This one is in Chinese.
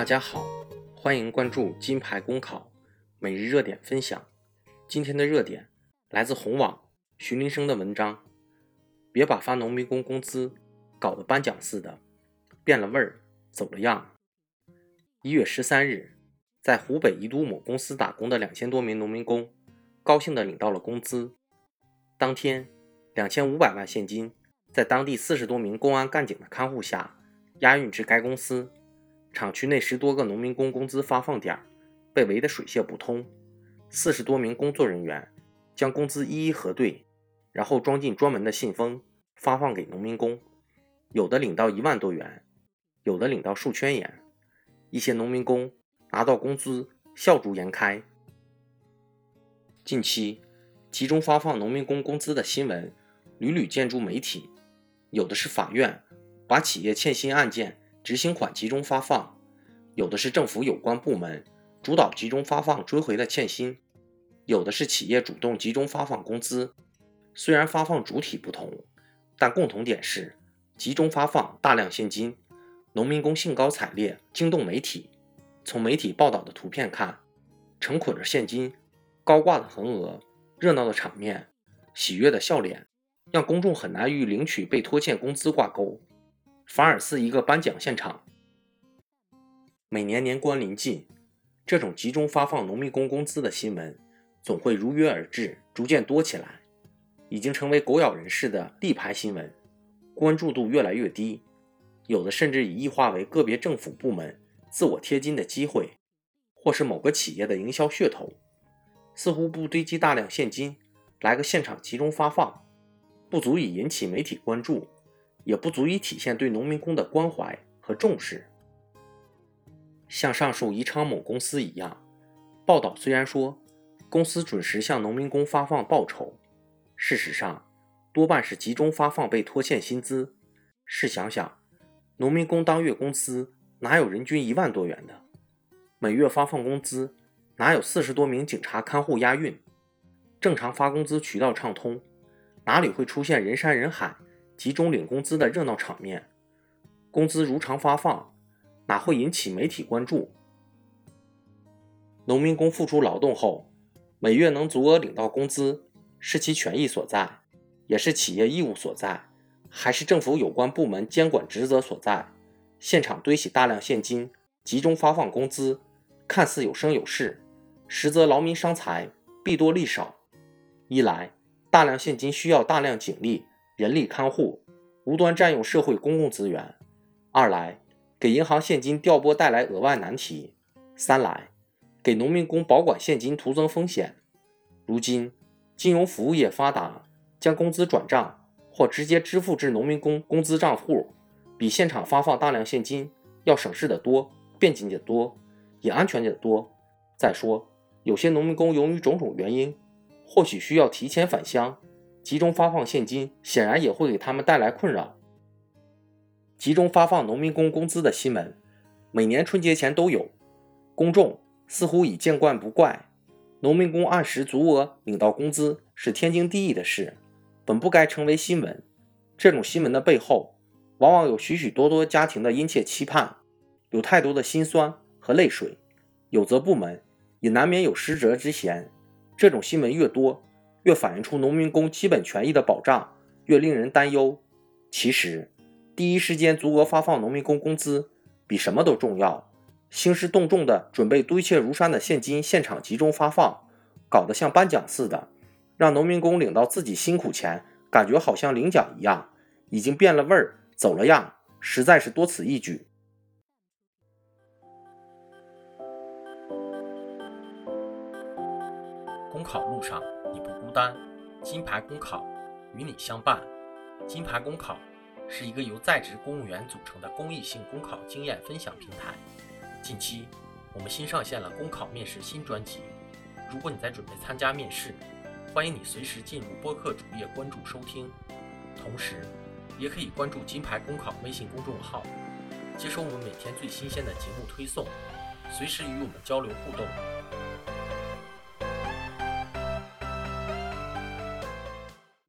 大家好，欢迎关注金牌公考每日热点分享。今天的热点来自红网徐林生的文章，别把发农民工工资搞得颁奖似的，变了味儿，走了样。一月十三日，在湖北宜都某公司打工的两千多名农民工，高兴地领到了工资。当天，两千五百万现金在当地四十多名公安干警的看护下，押运至该公司。厂区内十多个农民工工资发放点被围得水泄不通，四十多名工作人员将工资一一核对，然后装进专门的信封发放给农民工。有的领到一万多元，有的领到数千元。一些农民工拿到工资笑逐颜开。近期集中发放农民工工资的新闻屡屡见诸媒体，有的是法院把企业欠薪案件。执行款集中发放，有的是政府有关部门主导集中发放追回了欠薪，有的是企业主动集中发放工资。虽然发放主体不同，但共同点是集中发放大量现金，农民工兴高采烈，惊动媒体。从媒体报道的图片看，成捆着现金，高挂的横额，热闹的场面，喜悦的笑脸，让公众很难与领取被拖欠工资挂钩。反而似一个颁奖现场。每年年关临近，这种集中发放农民工工资的新闻总会如约而至，逐渐多起来，已经成为狗咬人似的立牌新闻，关注度越来越低。有的甚至已异化为个别政府部门自我贴金的机会，或是某个企业的营销噱头。似乎不堆积大量现金，来个现场集中发放，不足以引起媒体关注。也不足以体现对农民工的关怀和重视。像上述宜昌某公司一样，报道虽然说公司准时向农民工发放报酬，事实上多半是集中发放被拖欠薪资。试想想，农民工当月工资哪有人均一万多元的？每月发放工资哪有四十多名警察看护押运？正常发工资渠道畅通，哪里会出现人山人海？集中领工资的热闹场面，工资如常发放，哪会引起媒体关注？农民工付出劳动后，每月能足额领到工资，是其权益所在，也是企业义务所在，还是政府有关部门监管职责所在？现场堆起大量现金，集中发放工资，看似有声有势，实则劳民伤财，弊多利少。一来，大量现金需要大量警力。人力看护，无端占用社会公共资源；二来，给银行现金调拨带来额外难题；三来，给农民工保管现金徒增风险。如今，金融服务业发达，将工资转账或直接支付至农民工工资账户，比现场发放大量现金要省事得多、便捷得多，也安全得多。再说，有些农民工由于种种原因，或许需要提前返乡。集中发放现金，显然也会给他们带来困扰。集中发放农民工工资的新闻，每年春节前都有，公众似乎已见惯不怪。农民工按时足额领到工资是天经地义的事，本不该成为新闻。这种新闻的背后，往往有许许多多家庭的殷切期盼，有太多的辛酸和泪水。有责部门也难免有失责之嫌。这种新闻越多。越反映出农民工基本权益的保障越令人担忧。其实，第一时间足额发放农民工工资比什么都重要。兴师动众的准备堆砌如山的现金现场集中发放，搞得像颁奖似的，让农民工领到自己辛苦钱，感觉好像领奖一样，已经变了味儿，走了样，实在是多此一举。公考路上。你不孤单，金牌公考与你相伴。金牌公考是一个由在职公务员组成的公益性公考经验分享平台。近期，我们新上线了公考面试新专辑。如果你在准备参加面试，欢迎你随时进入播客主页关注收听。同时，也可以关注金牌公考微信公众号，接收我们每天最新鲜的节目推送，随时与我们交流互动。